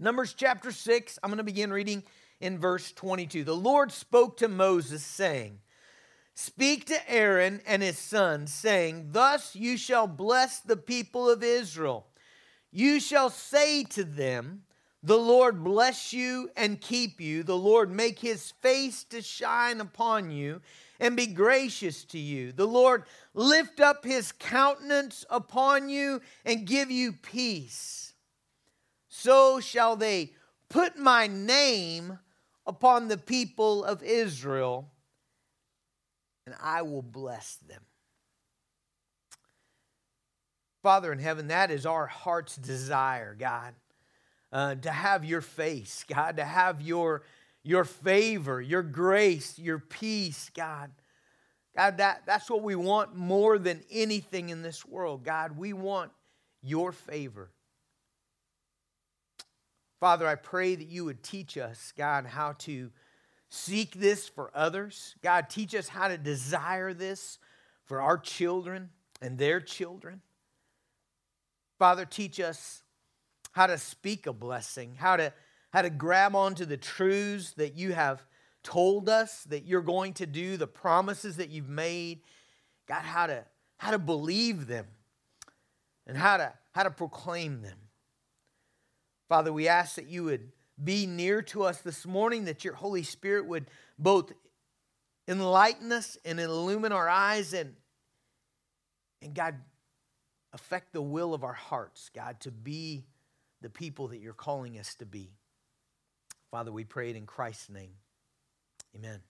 Numbers chapter 6, I'm going to begin reading in verse 22. The Lord spoke to Moses, saying, Speak to Aaron and his sons, saying, Thus you shall bless the people of Israel. You shall say to them, The Lord bless you and keep you. The Lord make his face to shine upon you and be gracious to you. The Lord lift up his countenance upon you and give you peace. So shall they put my name upon the people of Israel, and I will bless them. Father in heaven, that is our heart's desire, God, uh, to have your face, God, to have your, your favor, your grace, your peace, God. God, that, that's what we want more than anything in this world. God, we want your favor. Father, I pray that you would teach us, God, how to seek this for others. God, teach us how to desire this for our children and their children. Father, teach us how to speak a blessing, how to, how to grab onto the truths that you have told us that you're going to do, the promises that you've made. God, how to, how to believe them and how to, how to proclaim them. Father, we ask that you would be near to us this morning, that your Holy Spirit would both enlighten us and illumine our eyes and, and God, affect the will of our hearts, God, to be the people that you're calling us to be. Father, we pray it in Christ's name. Amen.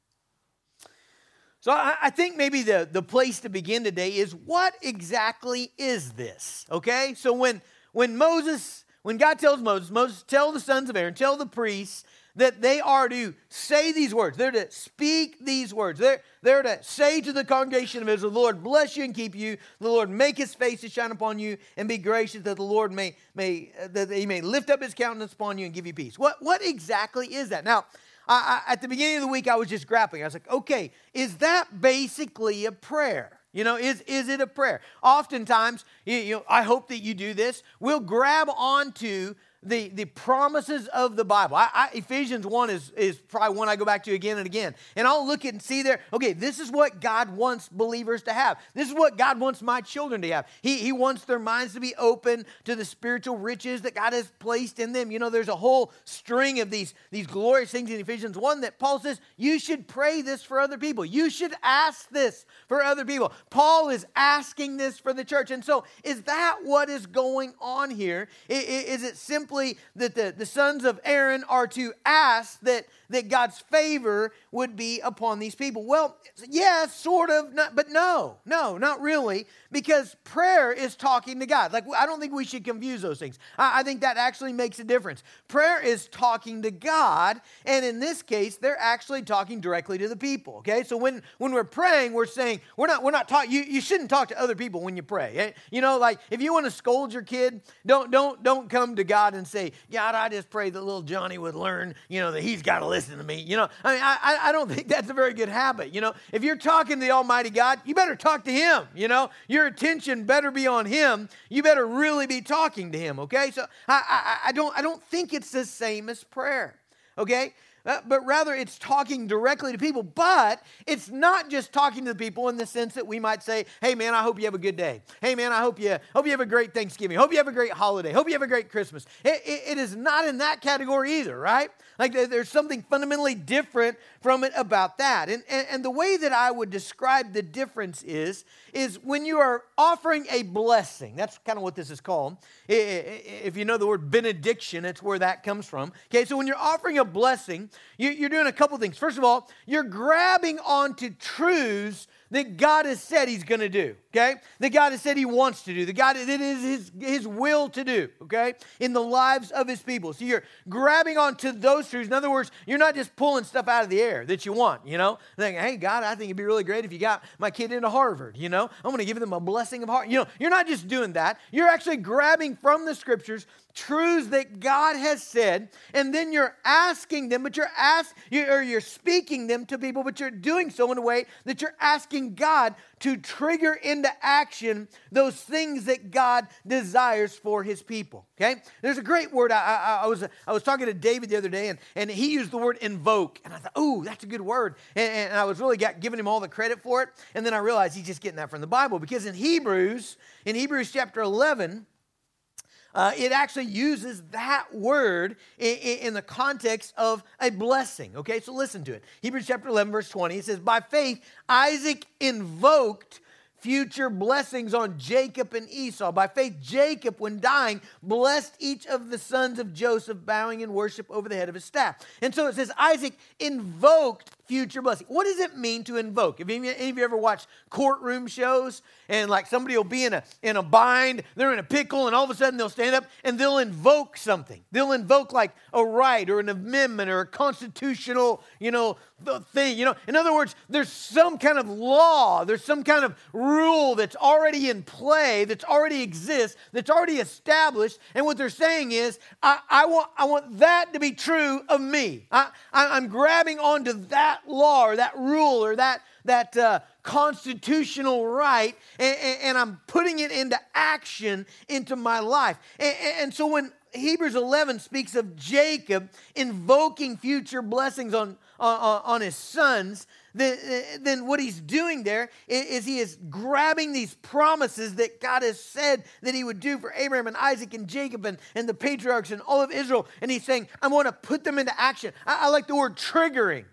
So I, I think maybe the, the place to begin today is what exactly is this? Okay? So when when Moses when God tells Moses, Moses, tell the sons of Aaron, tell the priests that they are to say these words. They're to speak these words. They're, they're to say to the congregation of Israel, the Lord bless you and keep you. The Lord make his face to shine upon you and be gracious that the Lord may, may uh, that he may lift up his countenance upon you and give you peace. What, what exactly is that? Now, I, I, at the beginning of the week, I was just grappling. I was like, okay, is that basically a prayer? You know, is, is it a prayer? Oftentimes, you, know, I hope that you do this. We'll grab onto the, the promises of the Bible. I, I, Ephesians 1 is, is probably one I go back to again and again. And I'll look and see there, okay, this is what God wants believers to have. This is what God wants my children to have. He, he wants their minds to be open to the spiritual riches that God has placed in them. You know, there's a whole string of these, these glorious things in Ephesians 1 that Paul says, you should pray this for other people. You should ask this for other people. Paul is asking this for the church. And so, is that what is going on here? Is it simply simply that the, the sons of Aaron are to ask that, that God's favor would be upon these people. Well, yes, sort of, not, but no, no, not really, because prayer is talking to God. Like, I don't think we should confuse those things. I, I think that actually makes a difference. Prayer is talking to God, and in this case, they're actually talking directly to the people. Okay, so when, when we're praying, we're saying, we're not, we're not talking, you, you shouldn't talk to other people when you pray. Eh? You know, like if you want to scold your kid, don't, don't, don't come to God and say, God, I just pray that little Johnny would learn, you know, that he's got to listen to me. You know, I mean, I, I don't think that's a very good habit. You know, if you're talking to the Almighty God, you better talk to Him. You know, your attention better be on Him. You better really be talking to Him. Okay, so I, I, I don't, I don't think it's the same as prayer. Okay, uh, but rather it's talking directly to people. But it's not just talking to the people in the sense that we might say, "Hey, man, I hope you have a good day. Hey, man, I hope you hope you have a great Thanksgiving. Hope you have a great holiday. Hope you have a great Christmas." it, it, it is not in that category either, right? Like there's something fundamentally different from it about that. And, and, and the way that I would describe the difference is, is when you are offering a blessing, that's kind of what this is called. If you know the word benediction, it's where that comes from. Okay, so when you're offering a blessing, you're doing a couple things. First of all, you're grabbing onto truths that God has said He's going to do, okay? That God has said He wants to do, that God that is His, His will to do, okay? In the lives of His people. So you're grabbing onto those truths. In other words, you're not just pulling stuff out of the air that you want, you know? Thinking, hey, God, I think it'd be really great if you got my kid into Harvard, you know? I'm going to give them a blessing of heart. You know, you're not just doing that. You're actually grabbing from the scriptures truths that God has said, and then you're asking them, but you're ask, you, or you're speaking them to people, but you're doing so in a way that you're asking God to trigger into action those things that God desires for his people. Okay? There's a great word. I, I, I, was, I was talking to David the other day, and, and he used the word invoke. And I thought, oh, that's a good word. And, and I was really got, giving him all the credit for it. And then I realized he's just getting that from the Bible because in Hebrews, in Hebrews chapter 11, uh, it actually uses that word in, in, the context of a blessing. Okay, so listen to it. Hebrews chapter 11, verse 20, it says, By faith, Isaac invoked future blessings on Jacob and Esau. By faith, Jacob, when dying, blessed each of the sons of Joseph, bowing in worship over the head of his staff. And so it says Isaac invoked future blessing. What does it mean to invoke? Have any, of you ever watched courtroom shows and like somebody will be in a in a bind, they're in a pickle, and all of a sudden they'll stand up and they'll invoke something. They'll invoke like a right or an amendment or a constitutional, you know, thing. You know, in other words, there's some kind of law, there's some kind of rule that's already in play, that's already exists, that's already established, and what they're saying is, I, I want I want that to be true of me. I, I, I'm grabbing onto that that law or that rule or that, that uh, constitutional right and, and, I'm putting it into action into my life. And, and so when Hebrews 11 speaks of Jacob invoking future blessings on, on, on his sons, then, then what he's doing there is he is grabbing these promises that God has said that he would do for Abraham and Isaac and Jacob and, and the patriarchs and all of Israel. And he's saying, I want to put them into action. I, I like the word triggering.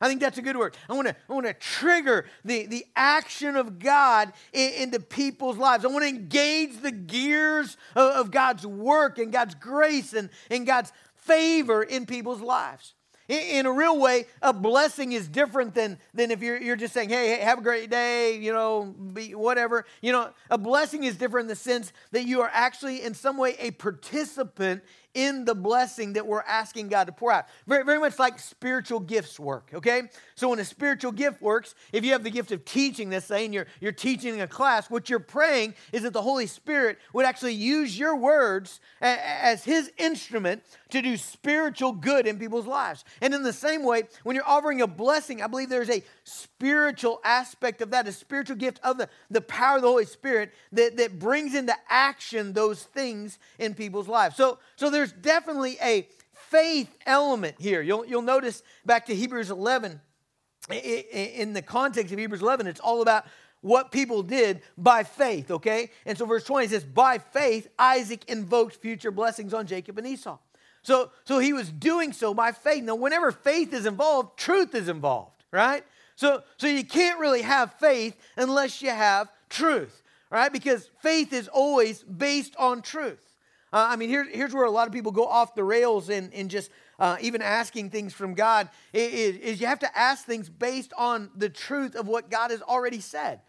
I think that's a good word. I want to I want to trigger the, the action of God in, into people's lives. I want to engage the gears of, of God's work and God's grace and, and God's favor in people's lives. In, in, a real way, a blessing is different than, than if you're, you're just saying, hey, hey, have a great day, you know, whatever. You know, a blessing is different in the sense that you are actually, in some way, a participant in the blessing that we're asking God to pour out. Very, very much like spiritual gifts work, okay? So when a spiritual gift works, if you have the gift of teaching, let's say, and you're, you're teaching a class, what you're praying is that the Holy Spirit would actually use your words as his instrument to do spiritual good in people's lives. And in the same way, when you're offering a blessing, I believe there's a spiritual aspect of that, a spiritual gift of the, the power of the Holy Spirit that, that brings into action those things in people's lives. So, so there's definitely a faith element here. You'll, you'll notice back to Hebrews 11, in the context of Hebrews 11, it's all about what people did by faith, okay? And so verse 20 says, By faith, Isaac invoked future blessings on Jacob and Esau. So, so he was doing so by faith. Now, whenever faith is involved, truth is involved, right? So, so you can't really have faith unless you have truth, right? Because faith is always based on truth. Uh, I mean, here, here's where a lot of people go off the rails in, and just uh, even asking things from God is, is you have to ask things based on the truth of what God has already said.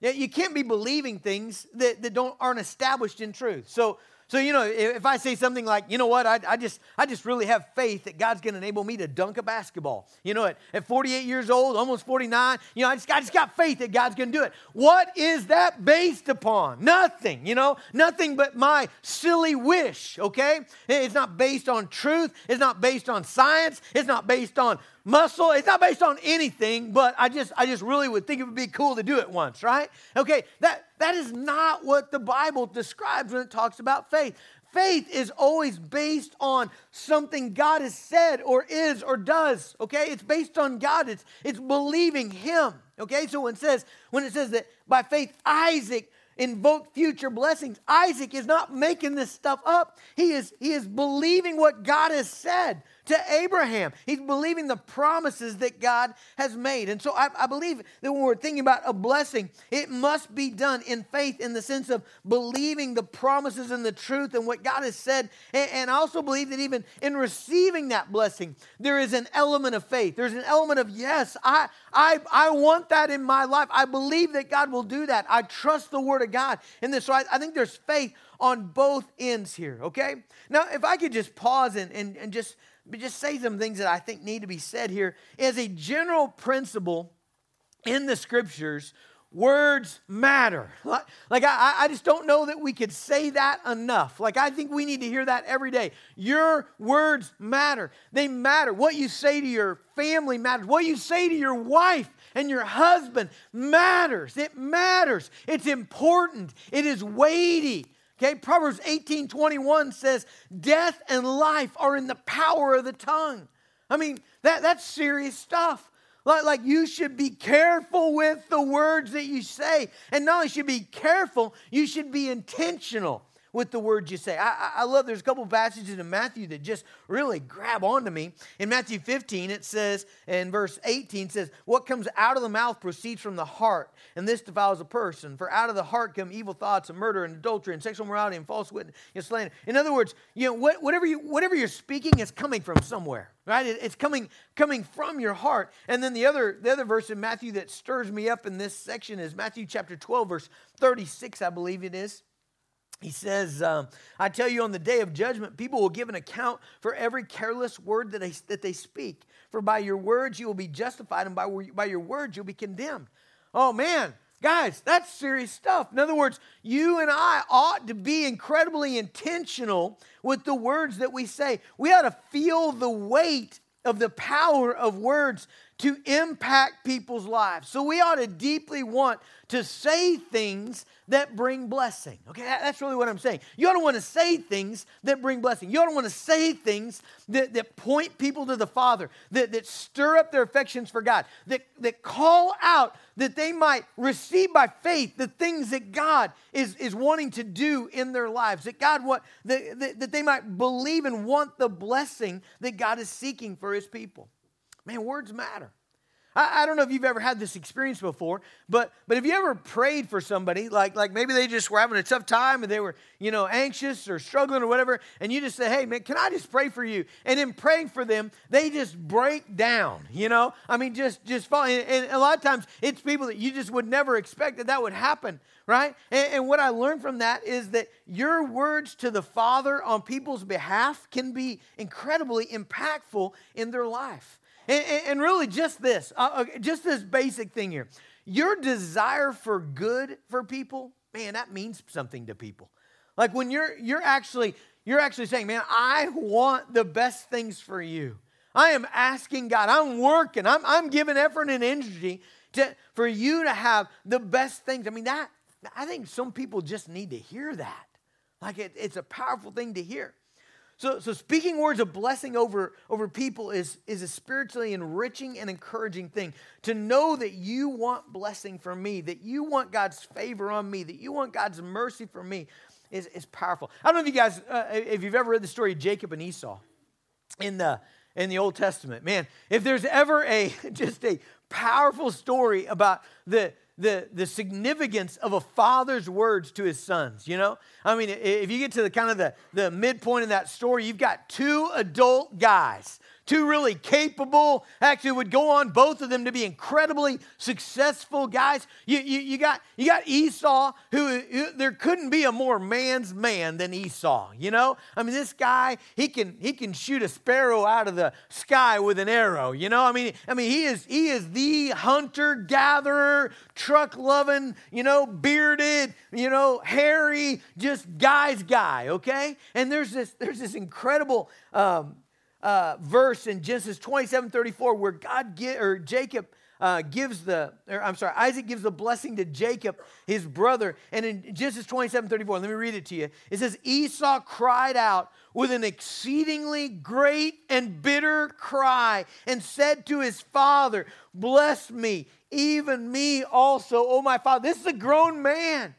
You can't be believing things that, that don't, aren't established in truth. So, so, you know, if I say something like, you know what, I, I just, I just really have faith that God's going to enable me to dunk a basketball. You know, at, at 48 years old, almost 49, you know, I just, I just got faith that God's going to do it. What is that based upon? Nothing, you know, nothing but my silly wish, okay? It's not based on truth. It's not based on science. It's not based on muscle. It's not based on anything, but I just I just really would think it would be cool to do it once, right? Okay, that that is not what the Bible describes when it talks about faith. Faith is always based on something God has said or is or does. Okay? It's based on God. It's it's believing him. Okay? So when it says when it says that by faith Isaac invoked future blessings, Isaac is not making this stuff up. He is he is believing what God has said to Abraham. He's believing the promises that God has made. And so I, I, believe that when we're thinking about a blessing, it must be done in faith in the sense of believing the promises and the truth and what God has said. And, and I also believe that even in receiving that blessing, there is an element of faith. There's an element of, yes, I, I, I want that in my life. I believe that God will do that. I trust the word of God in this. So I, I think there's faith on both ends here, okay? Now, if I could just pause and, and, and just but just say some things that I think need to be said here. As a general principle in the scriptures, words matter. Like, I, I just don't know that we could say that enough. Like, I think we need to hear that every day. Your words matter. They matter. What you say to your family matters. What you say to your wife and your husband matters. It matters. It's important. It is weighty. Okay, Proverbs 18 21 says, Death and life are in the power of the tongue. I mean, that, that's serious stuff. Like, like you should be careful with the words that you say. And not only should be careful, you should be intentional with the words you say. I, I love, there's a couple passages in Matthew that just really grab onto me. In Matthew 15, it says, in verse 18 says, What comes out of the mouth proceeds from the heart, and this defiles a person. For out of the heart come evil thoughts and murder and adultery and sexual morality and false witness and slander. In other words, you know, what, whatever, you, whatever you're speaking is coming from somewhere right it, it's coming coming from your heart and then the other the other verse in matthew that stirs me up in this section is matthew chapter 12 verse 36 i believe it is he says, um, I tell you, on the day of judgment, people will give an account for every careless word that they, that they speak. For by your words you will be justified, and by, by your words you'll be condemned. Oh, man, guys, that's serious stuff. In other words, you and I ought to be incredibly intentional with the words that we say. We ought to feel the weight of the power of words to impact people's lives. So we ought to deeply want to say things that bring blessing. Okay, that's really what I'm saying. You ought to want to say things that bring blessing. You ought to want to say things that, that point people to the Father, that, that stir up their affections for God, that, that call out that they might receive by faith the things that God is, is wanting to do in their lives, that God what that, that, that they might believe and want the blessing that God is seeking for his people. Man, words matter. I, I, don't know if you've ever had this experience before, but but have you ever prayed for somebody like like maybe they just were having a tough time and they were you know anxious or struggling or whatever, and you just say, hey man, can I just pray for you? And in praying for them, they just break down. You know, I mean, just just fall. And, and a lot of times it's people that you just would never expect that that would happen right? And, and, what I learned from that is that your words to the Father on people's behalf can be incredibly impactful in their life. And, and really, just this, uh, just this basic thing here. Your desire for good for people, man, that means something to people. Like when you're you're actually you're actually saying, man, I want the best things for you. I am asking God. I'm working. I'm, I'm giving effort and energy to, for you to have the best things. I mean, that I think some people just need to hear that. Like it, it's a powerful thing to hear. So, so speaking words of blessing over, over people is, is a spiritually enriching and encouraging thing. To know that you want blessing from me, that you want God's favor on me, that you want God's mercy for me is, is powerful. I don't know if you guys, uh, if you've ever read the story of Jacob and Esau in the, in the Old Testament. Man, if there's ever a just a powerful story about the, the, the significance of a father's words to his sons, you know? I mean, if you get to the kind of the, the midpoint of that story, you've got two adult guys two really capable, actually would go on both of them to be incredibly successful guys. You, you, you, got, you got Esau, who, who, there couldn't be a more man's man than Esau, you know? I mean, this guy, he can, he can shoot a sparrow out of the sky with an arrow, you know? I mean, I mean he, is, he is the hunter gatherer, truck loving, you know, bearded, you know, hairy, just guy's guy, okay? And there's this, there's this incredible um, uh, verse in Genesis 27 34 where God get, or Jacob uh, gives the, or I'm sorry, Isaac gives the blessing to Jacob, his brother. And in Genesis 27 34, let me read it to you. It says, Esau cried out with an exceedingly great and bitter cry and said to his father, Bless me, even me also, oh my father. This is a grown man.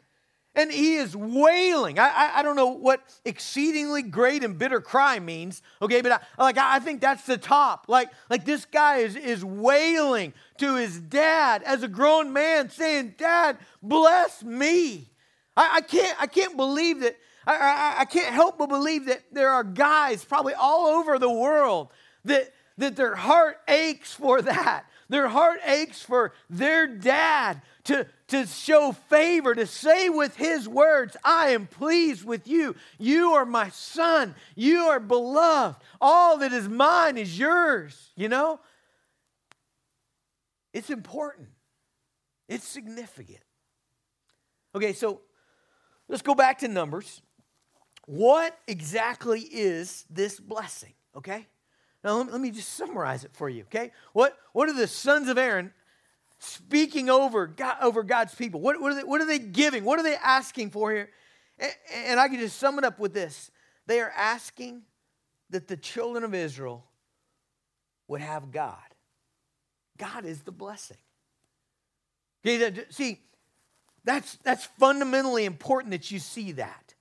And he is wailing. I, I, I, don't know what exceedingly great and bitter cry means, okay, but I, like I think that's the top. Like, like this guy is, is wailing to his dad as a grown man, saying, Dad, bless me. I, I can't, I can't believe that, I, I, I can't help but believe that there are guys probably all over the world that, that their heart aches for that. Their heart aches for their dad to, to show favor, to say with his words, I am pleased with you. You are my son. You are beloved. All that is mine is yours. You know? It's important, it's significant. Okay, so let's go back to Numbers. What exactly is this blessing? Okay? Now, let me, just summarize it for you, okay? What, what are the sons of Aaron speaking over, God, over God's people? What, what, are they, what are they giving? What are they asking for here? And, and I can just sum it up with this they are asking that the children of Israel would have God. God is the blessing. See, that's, that's fundamentally important that you see that.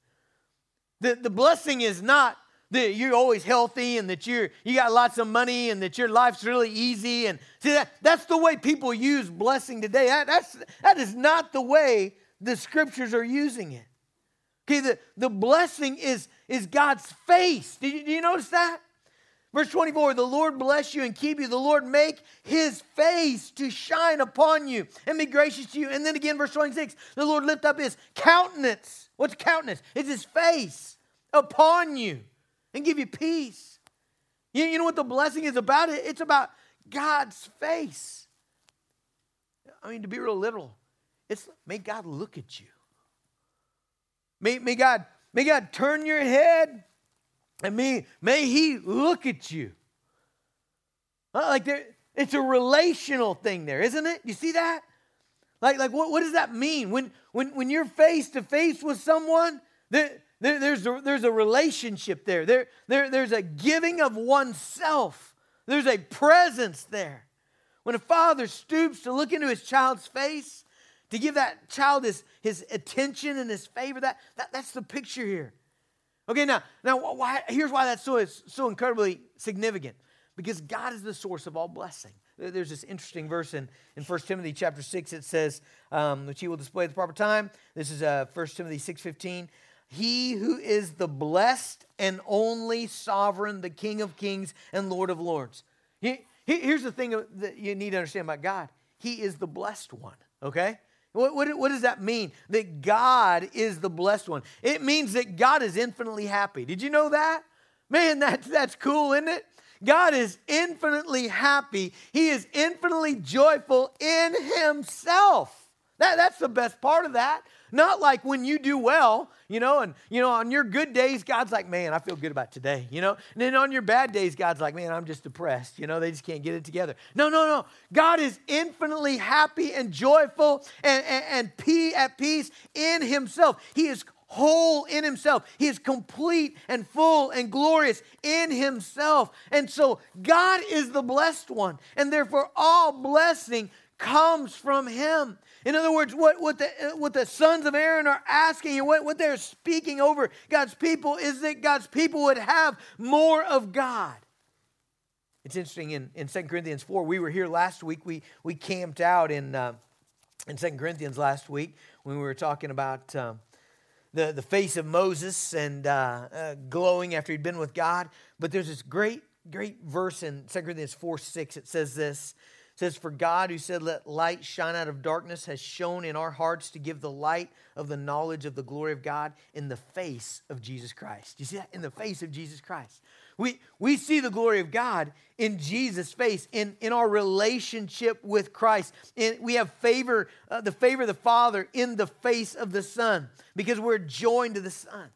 The, the blessing is not that you're always healthy and that you're you got lots of money and that your life's really easy and see that that's the way people use blessing today. That, that's that is not the way the scriptures are using it. Okay the, the blessing is is god's face. Did you, do you notice that? Verse 24 the lord bless you and keep you. The lord make his face to shine upon you and be gracious to you. And then again verse 26 the lord lift up his countenance. What's countenance? It's his face upon you and give you peace. You, you know what the blessing is about? It? It's about God's face. I mean, to be real literal, it's may God look at you. May, may God, may God turn your head and may, may He look at you. Uh, like there, it's a relational thing there, isn't it? You see that? Like, like what, what does that mean? When, when, when you're face to face with someone, there, there, there's, a, there's a relationship there. There, there. There's a giving of oneself, there's a presence there. When a father stoops to look into his child's face, to give that child his, his attention and his favor, that, that, that's the picture here. Okay, now, now why, here's why that's so, so incredibly significant. Because God is the source of all blessing. There's this interesting verse in, in 1 Timothy chapter 6. It says, um, which he will display at the proper time. This is uh, 1 Timothy 6.15. He who is the blessed and only sovereign, the King of kings and Lord of lords. He, here's the thing that you need to understand about God He is the blessed one, okay? What, what, what, does that mean? That God is the blessed one. It means that God is infinitely happy. Did you know that? Man, that's, that's cool, isn't it? God is infinitely happy. He is infinitely joyful in Himself. That, that's the best part of that. Not like when you do well, you know, and, you know, on your good days, God's like, man, I feel good about today, you know. And then on your bad days, God's like, man, I'm just depressed, you know, they just can't get it together. No, no, no. God is infinitely happy and joyful and, and, and at peace in Himself. He is whole in himself. He is complete and full and glorious in himself. And so God is the blessed one, and therefore all blessing comes from him. In other words, what, what, the, what the sons of Aaron are asking and what, what they're speaking over God's people is that God's people would have more of God. It's interesting in, in 2 Corinthians 4, we were here last week. We, we camped out in, uh, in 2 Corinthians last week when we were talking about um, the, the face of Moses and uh, uh, glowing after he'd been with God. But there's this great, great verse in 2 Corinthians 4 6. It says this says, For God, who said, Let light shine out of darkness, has shown in our hearts to give the light of the knowledge of the glory of God in the face of Jesus Christ. You see that? In the face of Jesus Christ. We, we see the glory of God in Jesus' face, in, in our relationship with Christ. In, we have favor, uh, the favor of the Father in the face of the Son because we're joined to the Son.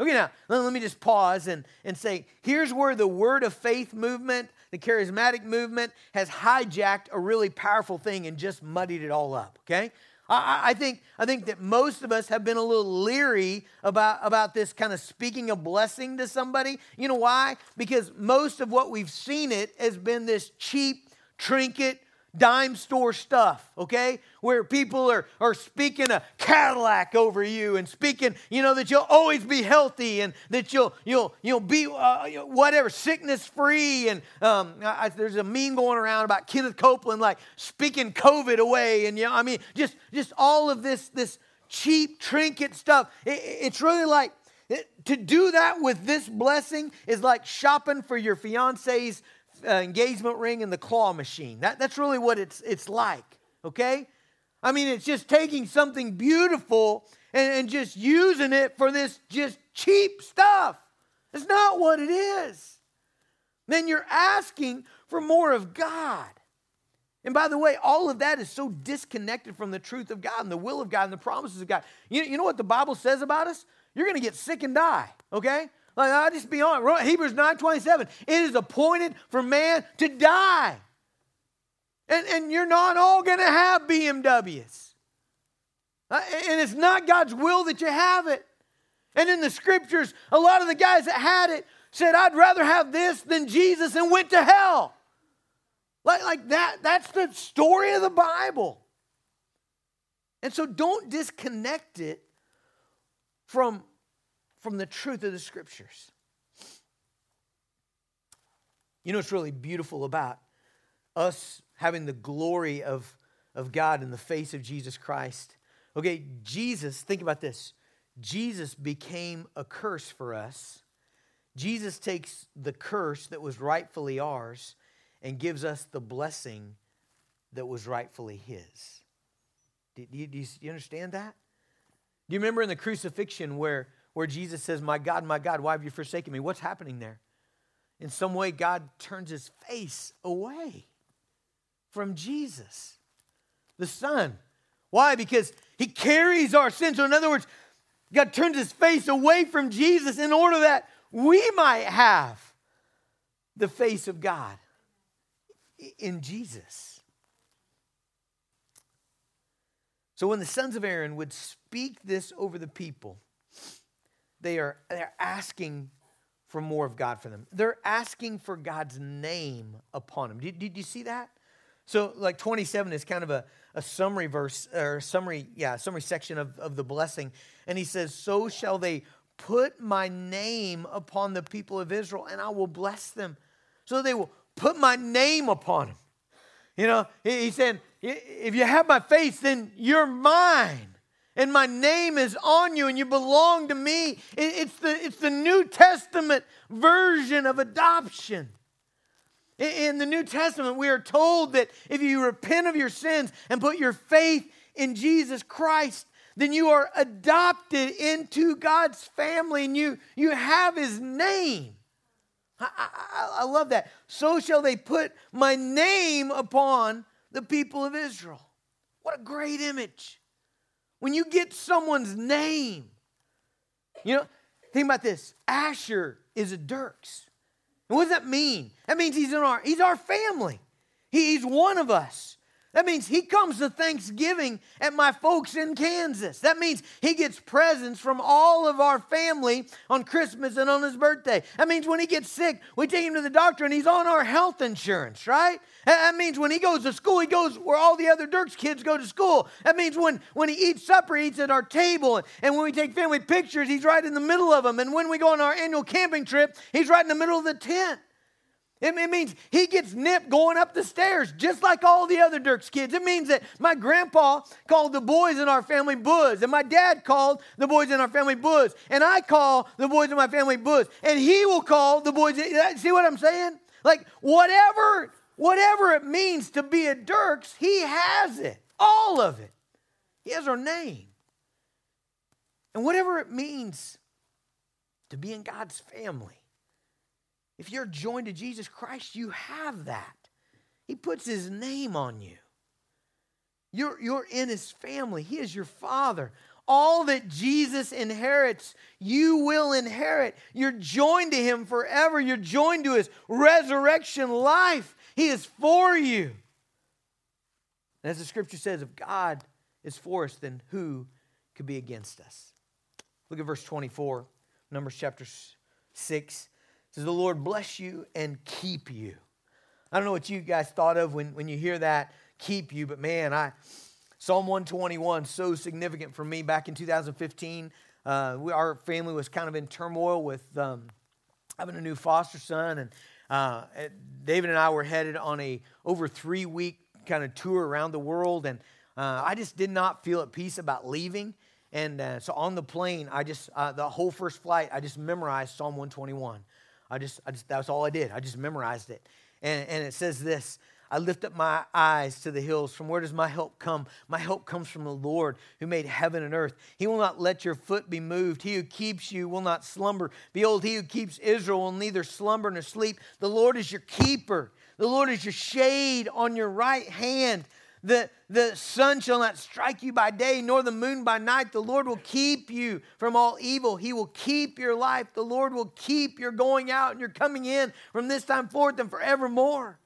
Okay, now let me just pause and, and say here's where the word of faith movement the charismatic movement has hijacked a really powerful thing and just muddied it all up, okay? I, I, think, I think that most of us have been a little leery about, about this kind of speaking a blessing to somebody. You know why? Because most of what we've seen it has been this cheap trinket dime store stuff, okay? Where people are, are speaking a Cadillac over you and speaking, you know, that you'll always be healthy and that you'll, you'll, you'll be uh, whatever, sickness free. And um, I, there's a meme going around about Kenneth Copeland like speaking COVID away. And, you know, I mean, just, just all of this, this cheap trinket stuff. It, it's really like, it, to do that with this blessing is like shopping for your fiance's uh, engagement ring and the claw machine. That, that's really what it's, it's like, okay? I mean, it's just taking something beautiful and, and just using it for this just cheap stuff. It's not what it is. Then you're asking for more of God. And by the way, all of that is so disconnected from the truth of God and the will of God and the promises of God. You, you know what the Bible says about us? You're going to get sick and die, okay? Like, I'll just be honest. Hebrews 9 27. It is appointed for man to die. And, and you're not all going to have BMWs. Uh, and it's not God's will that you have it. And in the scriptures, a lot of the guys that had it said, I'd rather have this than Jesus and went to hell. Like, like that, that's the story of the Bible. And so don't disconnect it from, from the truth of the scriptures. You know what's really beautiful about us having the glory of, of God in the face of Jesus Christ? Okay, Jesus, think about this. Jesus became a curse for us. Jesus takes the curse that was rightfully ours and gives us the blessing that was rightfully his. Do you, do you understand that? Do you remember in the crucifixion where, where Jesus says, My God, my God, why have you forsaken me? What's happening there? In some way, God turns his face away from Jesus, the Son. Why? Because he carries our sins. So, in other words, God turns his face away from Jesus in order that we might have the face of God in Jesus. So when the sons of Aaron would speak this over the people, they are they're asking for more of God for them. They're asking for God's name upon them. Did, did you see that? So, like 27 is kind of a, a summary verse, or summary, yeah, summary section of, of the blessing. And he says, So shall they put my name upon the people of Israel, and I will bless them. So they will put my name upon them. You know, he, he said, If you have my face, then you're mine. And my name is on you, and you belong to me. It's, the, it's the New Testament version of adoption. In the New Testament, we are told that if you repent of your sins and put your faith in Jesus Christ, then you are adopted into God's family and you, you have his name. I, I, I love that. So shall they put my name upon the people of Israel. What a great image. When you get someone's name, you know, think about this Asher is a Dirks. And what does that mean? That means he's in our he's our family. he's one of us. That means he comes to Thanksgiving at my folks in Kansas. That means he gets presents from all of our family on Christmas and on his birthday. That means when he gets sick, we take him to the doctor and he's on our health insurance, right? That means when he goes to school, he goes where all the other Dirks kids go to school. That means when, when he eats supper, he eats at our table. And when we take family pictures, he's right in the middle of them. And when we go on our annual camping trip, he's right in the middle of the tent. It, means he gets nipped going up the stairs, just like all the other Dirks kids. It means that my grandpa called the boys in our family Buzz, and my dad called the boys in our family Buzz, and I call the boys in my family Buzz, and he will call the boys. See what I'm saying? Like whatever, whatever it means to be a Dirks, he has it, all of it. He has our name, and whatever it means to be in God's family. If you're joined to Jesus Christ, you have that. He puts his name on you. You're, you're in his family, he is your father. All that Jesus inherits, you will inherit. You're joined to him forever. You're joined to his resurrection life. He is for you. And as the scripture says, if God is for us, then who could be against us? Look at verse 24, Numbers chapter 6 says, The Lord bless you and keep you. I don't know what you guys thought of when, when you hear that, keep you, but man, I Psalm 121, so significant for me back in 2015. Uh, we, our family was kind of in turmoil with um, having a new foster son, and uh, David and I were headed on a over three week kind of tour around the world, and uh, I just did not feel at peace about leaving. And uh, so on the plane, I just uh, the whole first flight, I just memorized Psalm 121. I just, I just, that's all I did. I just memorized it. And, and it says this I lift up my eyes to the hills. From where does my help come? My help comes from the Lord who made heaven and earth. He will not let your foot be moved. He who keeps you will not slumber. Behold, he who keeps Israel will neither slumber nor sleep. The Lord is your keeper. The Lord is your shade on your right hand. The, the sun shall not strike you by day, nor the moon by night. The Lord will keep you from all evil. He will keep your life. The Lord will keep your going out and your coming in from this time forth and forevermore.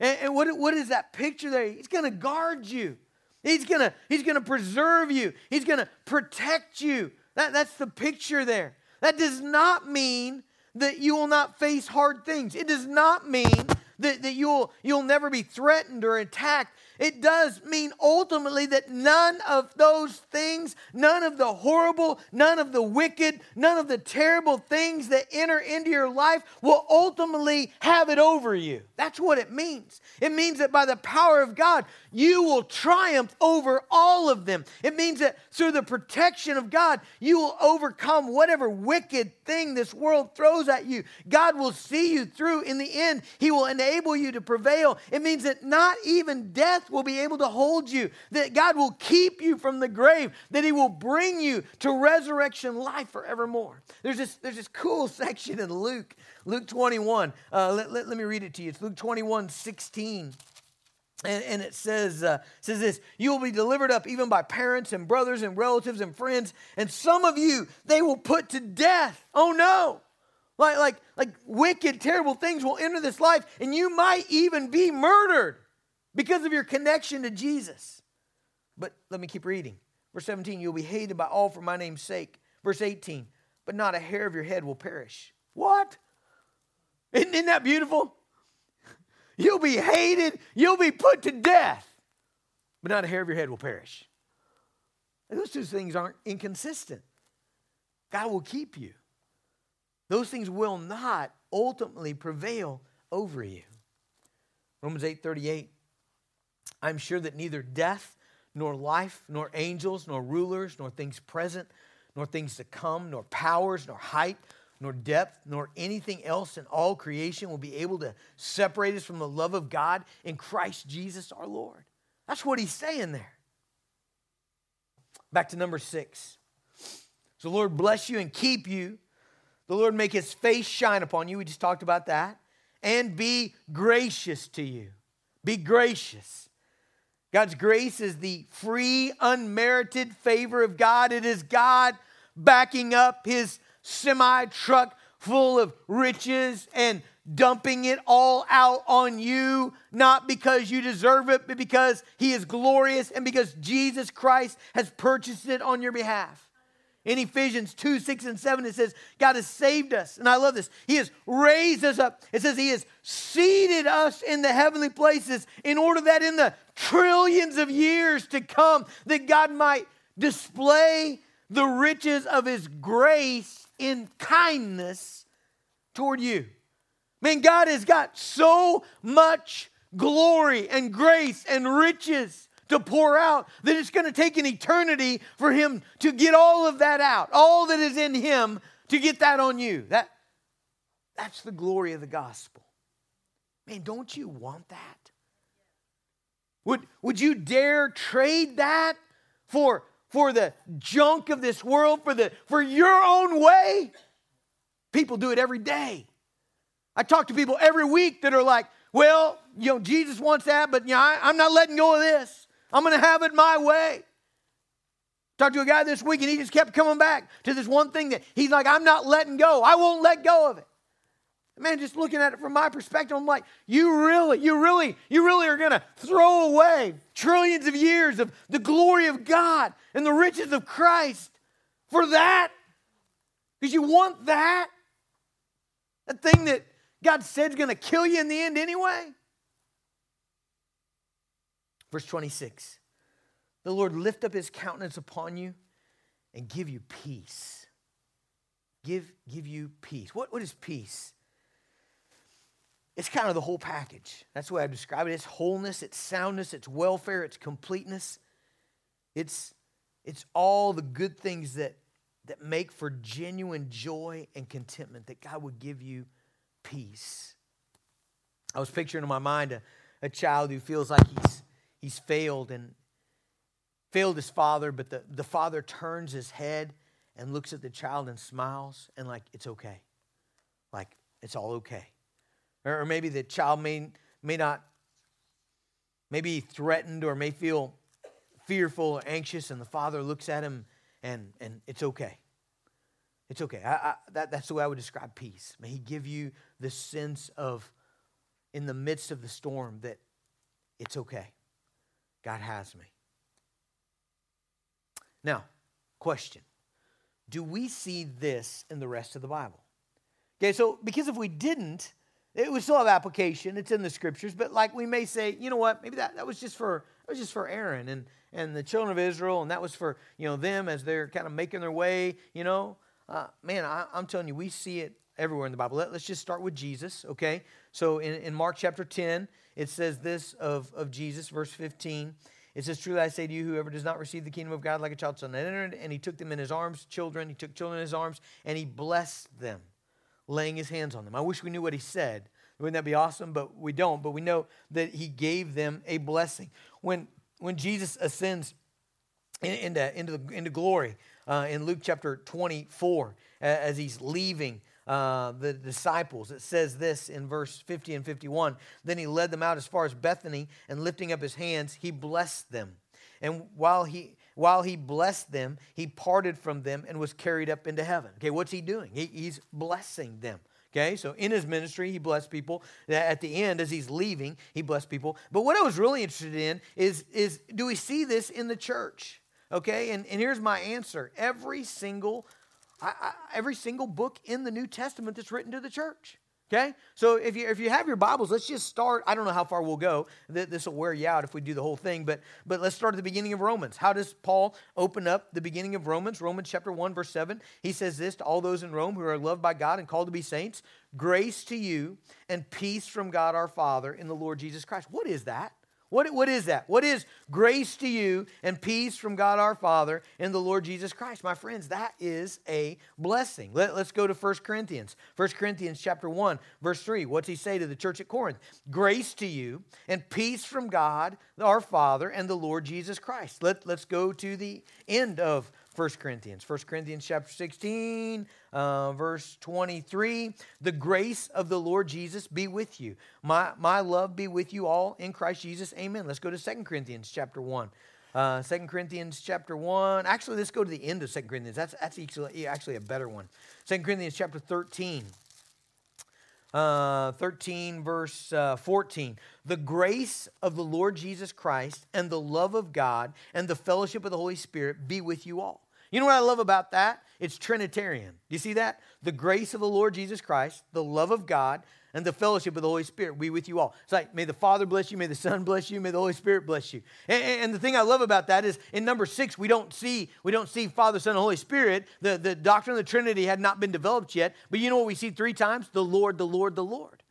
And, and what, what is that picture there? He's going to guard you. He's going to he's to preserve you. He's going to protect you. That, that's the picture there. That does not mean that you will not face hard things. It does not mean that, that you'll, you'll never be threatened or attacked. It does mean ultimately that none of those things, none of the horrible, none of the wicked, none of the terrible things that enter into your life will ultimately have it over you. That's what it means. It means that by the power of God, you will triumph over all of them. It means that through the protection of God, you will overcome whatever wicked thing this world throws at you. God will see you through. In the end, He will enable you to prevail. It means that not even death will be able to hold you, that God will keep you from the grave, that He will bring you to resurrection life forevermore. There's this, there's this cool section in Luke, Luke 21. Uh, let, let, let me read it to you. It's Luke 21 16. And, and, it says, uh, says this You will be delivered up even by parents and brothers and relatives and friends, and some of you they will put to death. Oh no! Like, like, like wicked, terrible things will enter this life, and you might even be murdered because of your connection to Jesus. But let me keep reading. Verse 17, you'll be hated by all for my name's sake. Verse 18, but not a hair of your head will perish. What? Isn't, isn't that beautiful? You'll be hated, you'll be put to death, but not a hair of your head will perish. Those two things aren't inconsistent. God will keep you. Those things will not ultimately prevail over you. Romans 8 38. I'm sure that neither death, nor life, nor angels, nor rulers, nor things present, nor things to come, nor powers, nor height, nor depth, nor anything else in all creation will be able to separate us from the love of God in Christ Jesus our Lord. That's what he's saying there. Back to number six. So, Lord bless you and keep you. The Lord make his face shine upon you. We just talked about that. And be gracious to you. Be gracious. God's grace is the free, unmerited favor of God. It is God backing up his semi truck full of riches and dumping it all out on you, not because you deserve it, but because He is glorious and because Jesus Christ has purchased it on your behalf. In Ephesians 2 6 and 7, it says, God has saved us. And I love this. He has raised us up. It says, He has seated us in the heavenly places in order that in the trillions of years to come, that God might display the riches of His grace in kindness toward you. Man, God has got so much glory and grace and riches to pour out that it's going to take an eternity for Him to get all of that out, all that is in Him to get that on you. That, that's the glory of the gospel. Man, don't you want that? Would, would you dare trade that for for the junk of this world, for, the, for your own way. People do it every day. I talk to people every week that are like, well, you know, Jesus wants that, but you know, I, I'm not letting go of this. I'm going to have it my way. Talked to a guy this week and he just kept coming back to this one thing that he's like, I'm not letting go. I won't let go of it. Man, just looking at it from my perspective, I'm like, you really, you really, you really are going to throw away trillions of years of the glory of God and the riches of Christ for that? Because you want that? That thing that God said is going to kill you in the end anyway? Verse 26 The Lord lift up his countenance upon you and give you peace. Give, give you peace. What, what is peace? It's kind of the whole package. That's the way I describe it. It's wholeness, it's soundness, it's welfare, it's completeness. It's, it's all the good things that, that make for genuine joy and contentment, that God would give you peace. I was picturing in my mind a, a child who feels like he's, he's failed and failed his father, but the, the father turns his head and looks at the child and smiles and, like, it's okay. Like, it's all okay. Or maybe the child may, may not, maybe threatened or may feel fearful or anxious, and the father looks at him and, and it's okay. It's okay. I, I, that, that's the way I would describe peace. May He give you the sense of in the midst of the storm that it's okay. God has me. Now, question Do we see this in the rest of the Bible? Okay, so because if we didn't, it would still have application. It's in the scriptures, but like we may say, you know what, maybe that, that was just for that was just for Aaron and, and the children of Israel, and that was for you know them as they're kind of making their way, you know. Uh, man, I, am telling you, we see it everywhere in the Bible. Let, us just start with Jesus, okay? So in, in Mark chapter 10, it says this of, of Jesus, verse 15. It says, Truly I say to you, whoever does not receive the kingdom of God like a child shall not. And he took them in his arms, children. He took children in his arms, and he blessed them, laying his hands on them. I wish we knew what he said. Wouldn't that be awesome? But we don't. But we know that he gave them a blessing. When, when Jesus ascends into, into, the, into glory uh, in Luke chapter 24, as he's leaving uh, the disciples. It says this in verse 50 and 51. Then he led them out as far as Bethany, and lifting up his hands, he blessed them. And while he while he blessed them, he parted from them and was carried up into heaven. Okay, what's he doing? He, he's blessing them. Okay, so in his ministry, he blessed people. At the end, as he's leaving, he blessed people. But what I was really interested in is, is do we see this in the church? Okay, and, and here's my answer every single I, I, every single book in the New Testament that's written to the church. Okay? So if you, if you have your Bibles, let's just start. I don't know how far we'll go. This will wear you out if we do the whole thing, but, but let's start at the beginning of Romans. How does Paul open up the beginning of Romans? Romans chapter 1, verse 7. He says this to all those in Rome who are loved by God and called to be saints Grace to you and peace from God our Father in the Lord Jesus Christ. What is that? What, what is that? What is grace to you and peace from God our Father and the Lord Jesus Christ? My friends, that is a blessing. Let, us go to 1 Corinthians. 1 Corinthians chapter 1, verse 3. What's he say to the church at Corinth? Grace to you and peace from God our Father and the Lord Jesus Christ. Let, let's go to the end of 1 Corinthians. 1 Corinthians chapter 16, uh, verse 23. The grace of the Lord Jesus be with you. My, my love be with you all in Christ Jesus. Amen. Let's go to 2 Corinthians chapter 1. Uh, 2 Corinthians chapter 1. Actually, let's go to the end of 2 Corinthians. That's, that's actually, a better one. 2 Corinthians chapter 13. Uh, 13, verse uh, 14. The grace of the Lord Jesus Christ and the love of God and the fellowship of the Holy Spirit be with you all. You know what I love about that? It's Trinitarian. Do you see that? The grace of the Lord Jesus Christ, the love of God, and the fellowship of the Holy Spirit be with you all. It's like, may the Father bless you, may the Son bless you, may the Holy Spirit bless you. And, and, the thing I love about that is in number six, we don't see, we don't see Father, Son, and Holy Spirit. The, the doctrine of the Trinity had not been developed yet. But you know what we see three times? The Lord, the Lord, the Lord.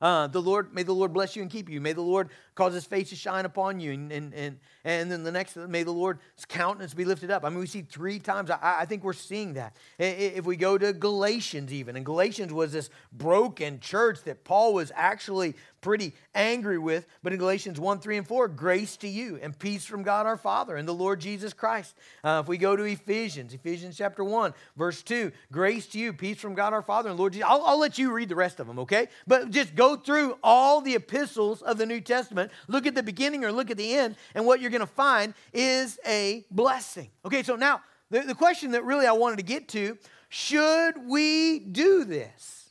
Uh, the Lord, may the Lord bless you and keep you. May the Lord cause his face to shine upon you. And, and, and, and then the next, may the Lord's countenance be lifted up. I mean, we see three times. I, I think we're seeing that. If we go to Galatians, even, and Galatians was this broken church that Paul was actually pretty angry with. But in Galatians 1, 3, and 4, grace to you and peace from God our Father and the Lord Jesus Christ. Uh, if we go to Ephesians, Ephesians chapter 1, verse 2, grace to you, peace from God our Father and Lord Jesus. I'll, I'll let you read the rest of them, okay? But just go through all the epistles of the New Testament, look at the beginning or look at the end, and what you're going to find is a blessing. Okay, so now the, the question that really I wanted to get to should we do this?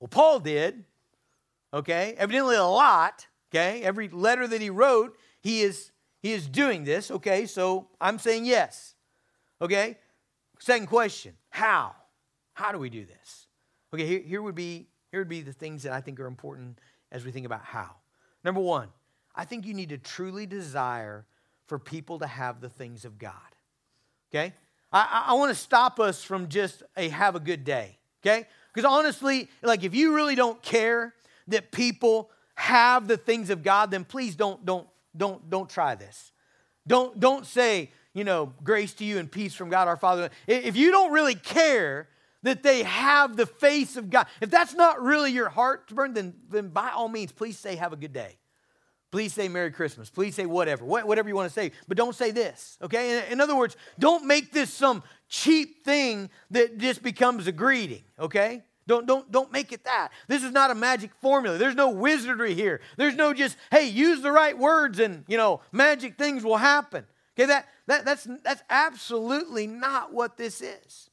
Well, Paul did, okay? Evidently a lot, okay? Every letter that he wrote, he is he is doing this, okay? So I'm saying yes. Okay? Second question, how? How do we do this? Okay, here, here would be here would be the things that I think are important as we think about how. Number one, I think you need to truly desire for people to have the things of God. Okay? I, I want to stop us from just a have a good day. Okay? Because honestly, like if you really don't care that people have the things of God, then please don't don't don't don't try this. Don't don't say, you know, grace to you and peace from God our Father. If you don't really care that they have the face of God, if that's not really your heart to burn, then then by all means, please say have a good day. Please say Merry Christmas. Please say whatever, whatever you want to say, but don't say this, okay? In other words, don't make this some cheap thing that just becomes a greeting, okay? Don't, don't, don't make it that. This is not a magic formula. There's no wizardry here. There's no just, hey, use the right words and, you know, magic things will happen. Okay, that, that, that's, that's absolutely not what this is.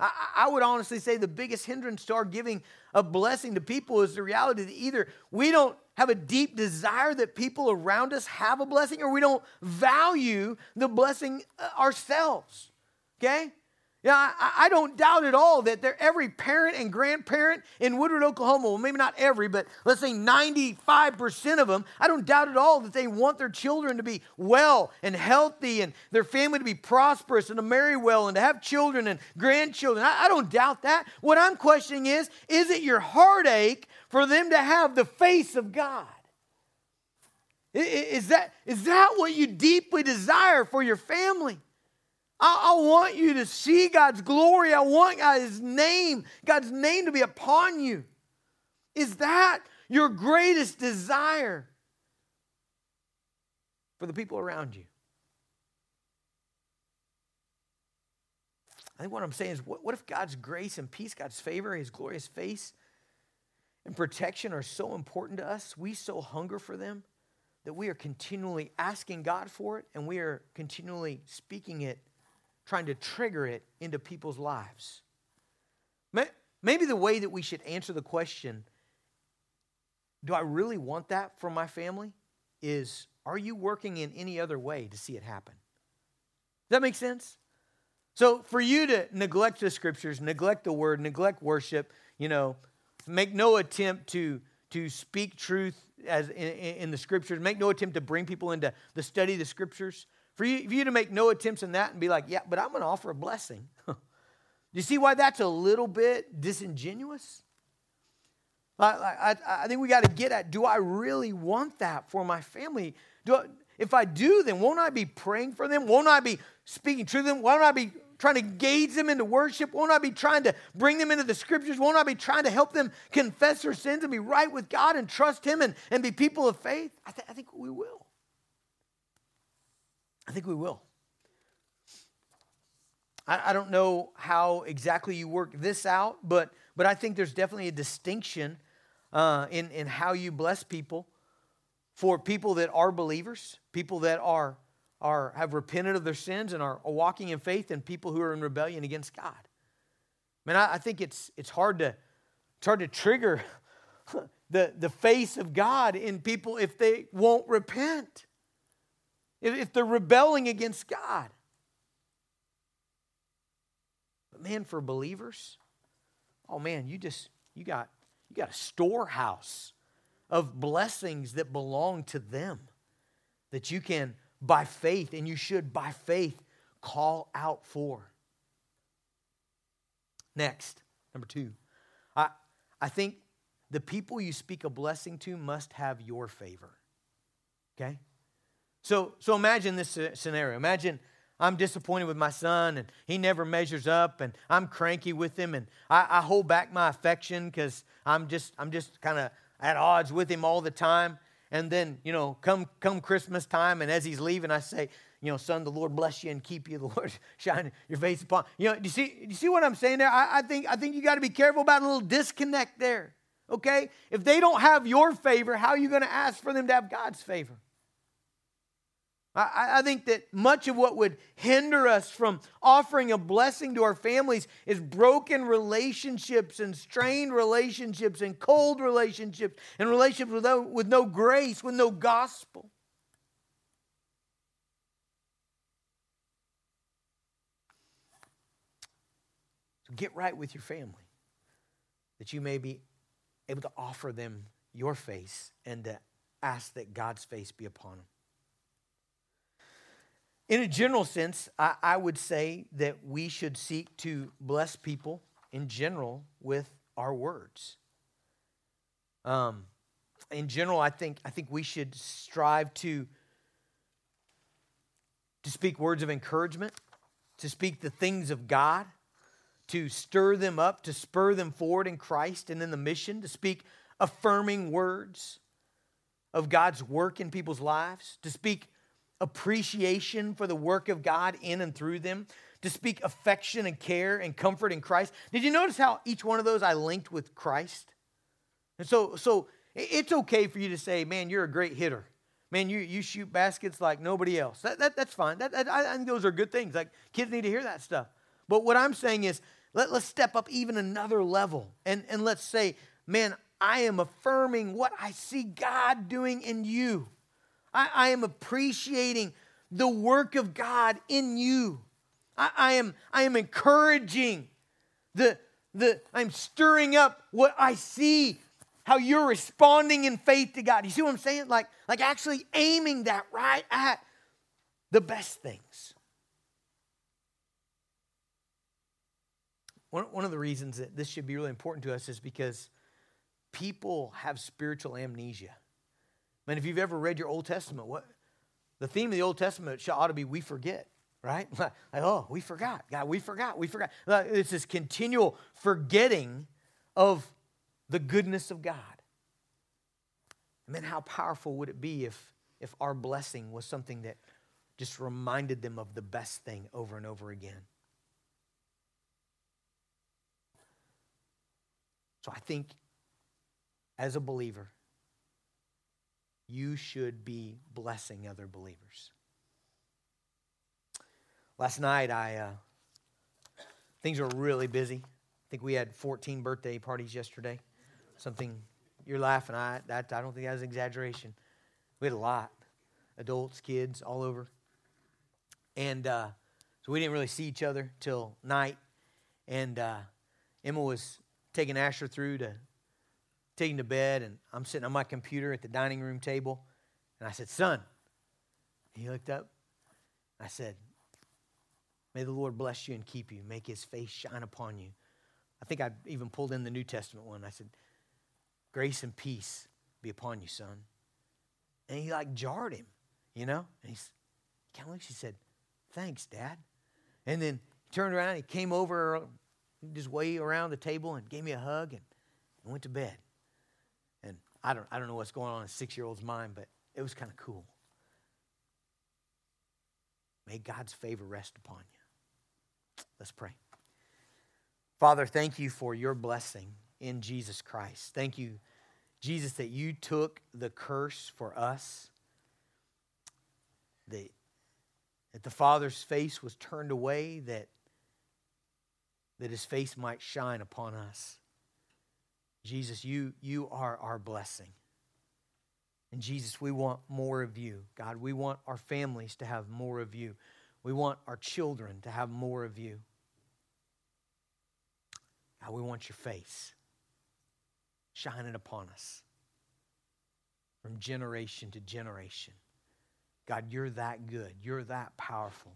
I, I would honestly say the biggest hindrance to our giving a blessing to people is the reality that either we don't have a deep desire that people around us have a blessing or we don't value the blessing uh, ourselves. Okay? Yeah, I, I, don't doubt at all that every parent and grandparent in Woodward, Oklahoma, well, maybe not every, but let's say 95% of them, I don't doubt at all that they want their children to be well and healthy and their family to be prosperous and to marry well and to have children and grandchildren. I, I don't doubt that. What I'm questioning is is it your heartache for them to have the face of God? Is that, is that what you deeply desire for your family? I, I, want you to see God's glory. I want God's name, God's name to be upon you. Is that your greatest desire for the people around you? I think what I'm saying is, what, what if God's grace and peace, God's favor, His glorious face, and protection are so important to us? We so hunger for them that we are continually asking God for it and we are continually speaking it trying to trigger it into people's lives. Maybe the way that we should answer the question, do I really want that for my family? Is are you working in any other way to see it happen? Does that make sense? So for you to neglect the scriptures, neglect the word, neglect worship, you know, make no attempt to to speak truth as in, in, the scriptures, make no attempt to bring people into the study of the scriptures. For you, for you to make no attempts in that and be like, yeah, but I'm going to offer a blessing. Do you see why that's a little bit disingenuous? I, I, think we got to get at do I really want that for my family? Do I, if I do, then won't I be praying for them? Won't I be speaking to them? Won't I be trying to engage them into worship? Won't I be trying to bring them into the scriptures? Won't I be trying to help them confess their sins and be right with God and trust Him and, and be people of faith? I, th- I think we will. I think we will. I, I don't know how exactly you work this out, but, but I think there's definitely a distinction uh, in, in how you bless people for people that are believers, people that are, are, have repented of their sins and are, walking in faith, and people who are in rebellion against God. I mean, I, I think it's, it's, hard to, it's hard to trigger the, the face of God in people if they won't repent if they're rebelling against God. But man, for believers, oh man, you just you got you got a storehouse of blessings that belong to them that you can by faith and you should by faith call out for. Next, number 2. I I think the people you speak a blessing to must have your favor. Okay? So, so imagine this scenario. Imagine I'm disappointed with my son and he never measures up and I'm cranky with him and I, I hold back my affection because I'm just, I'm just kind of at odds with him all the time. And then, you know, come, come Christmas time and as he's leaving, I say, you know, son, the Lord bless you and keep you. The Lord shine your face upon. You know, do you see, do you see what I'm saying there? I, I think, I think you got to be careful about a little disconnect there. Okay? If they don't have your favor, how are you going to ask for them to have God's favor? I, I, think that much of what would hinder us from offering a blessing to our families is broken relationships and strained relationships and cold relationships and relationships with no, with no grace, with no gospel. So get right with your family that you may be able to offer them your face and to ask that God's face be upon them. In a general sense, I, I, would say that we should seek to bless people in general with our words. Um, in general, I think, I think we should strive to, to speak words of encouragement, to speak the things of God, to stir them up, to spur them forward in Christ and in the mission, to speak affirming words of God's work in people's lives, to speak appreciation for the work of God in and through them, to speak affection and care and comfort in Christ. Did you notice how each one of those I linked with Christ? And so, so it's okay for you to say, man, you're a great hitter. Man, you, you shoot baskets like nobody else. That, that, that's fine. That, that, I think those are good things. Like kids need to hear that stuff. But what I'm saying is Let, let's step up even another level and, and let's say, man, I am affirming what I see God doing in you. I, I am appreciating the work of God in you. I, I, am, I am encouraging the, the, I'm stirring up what I see, how you're responding in faith to God. You see what I'm saying? Like, like actually aiming that right at the best things. One, one of the reasons that this should be really important to us is because people have spiritual amnesia. I mean, if you've ever read your Old Testament, what the theme of the Old Testament ought to be we forget, right? Like, oh, we forgot. God, we forgot. We forgot. It's this continual forgetting of the goodness of God. I mean, how powerful would it be if, if our blessing was something that just reminded them of the best thing over and over again? So I think as a believer, you should be blessing other believers. Last night, I uh, things were really busy. I think we had 14 birthday parties yesterday. Something you're laughing. at. that I don't think that was an exaggeration. We had a lot, adults, kids, all over, and uh, so we didn't really see each other till night. And uh, Emma was taking Asher through to taking to bed, and I'm sitting on my computer at the dining room table, and I said, "Son," he looked up. I said, "May the Lord bless you and keep you. Make His face shine upon you." I think I even pulled in the New Testament one. I said, "Grace and peace be upon you, son." And he like jarred him, you know. And he's kind of looks. He said, "Thanks, Dad." And then he turned around. He came over uh, just way around the table and gave me a hug and went to bed. I don't, I don't know what's going on in a six year old's mind, but it was kind of cool. May God's favor rest upon you. Let's pray. Father, thank you for your blessing in Jesus Christ. Thank you, Jesus, that you took the curse for us, that, that the Father's face was turned away, that that his face might shine upon us. Jesus, you, you are our blessing. And Jesus, we want more of you. God, we want our families to have more of you. We want our children to have more of you. God, we want your face shining upon us from generation to generation. God, you're that good. You're that powerful.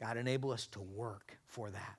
God, enable us to work for that.